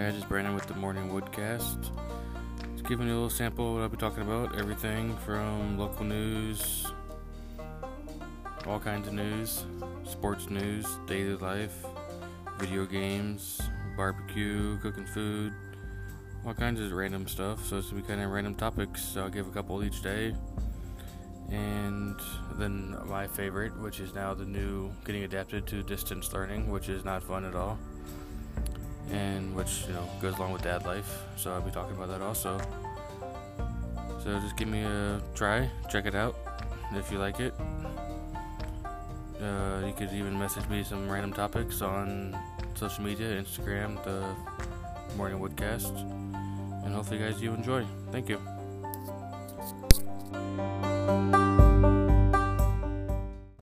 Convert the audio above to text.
Brandon with the Morning Woodcast. Just giving you a little sample of what I'll be talking about. Everything from local news, all kinds of news, sports news, daily life, video games, barbecue, cooking food, all kinds of random stuff. So it's gonna be kind of random topics. So I'll give a couple each day. And then my favorite, which is now the new getting adapted to distance learning, which is not fun at all which you know goes along with dad life. So I'll be talking about that also. So just give me a try, check it out if you like it. Uh, you could even message me some random topics on social media, Instagram, the Morning Woodcast, and hopefully, guys, you enjoy. Thank you.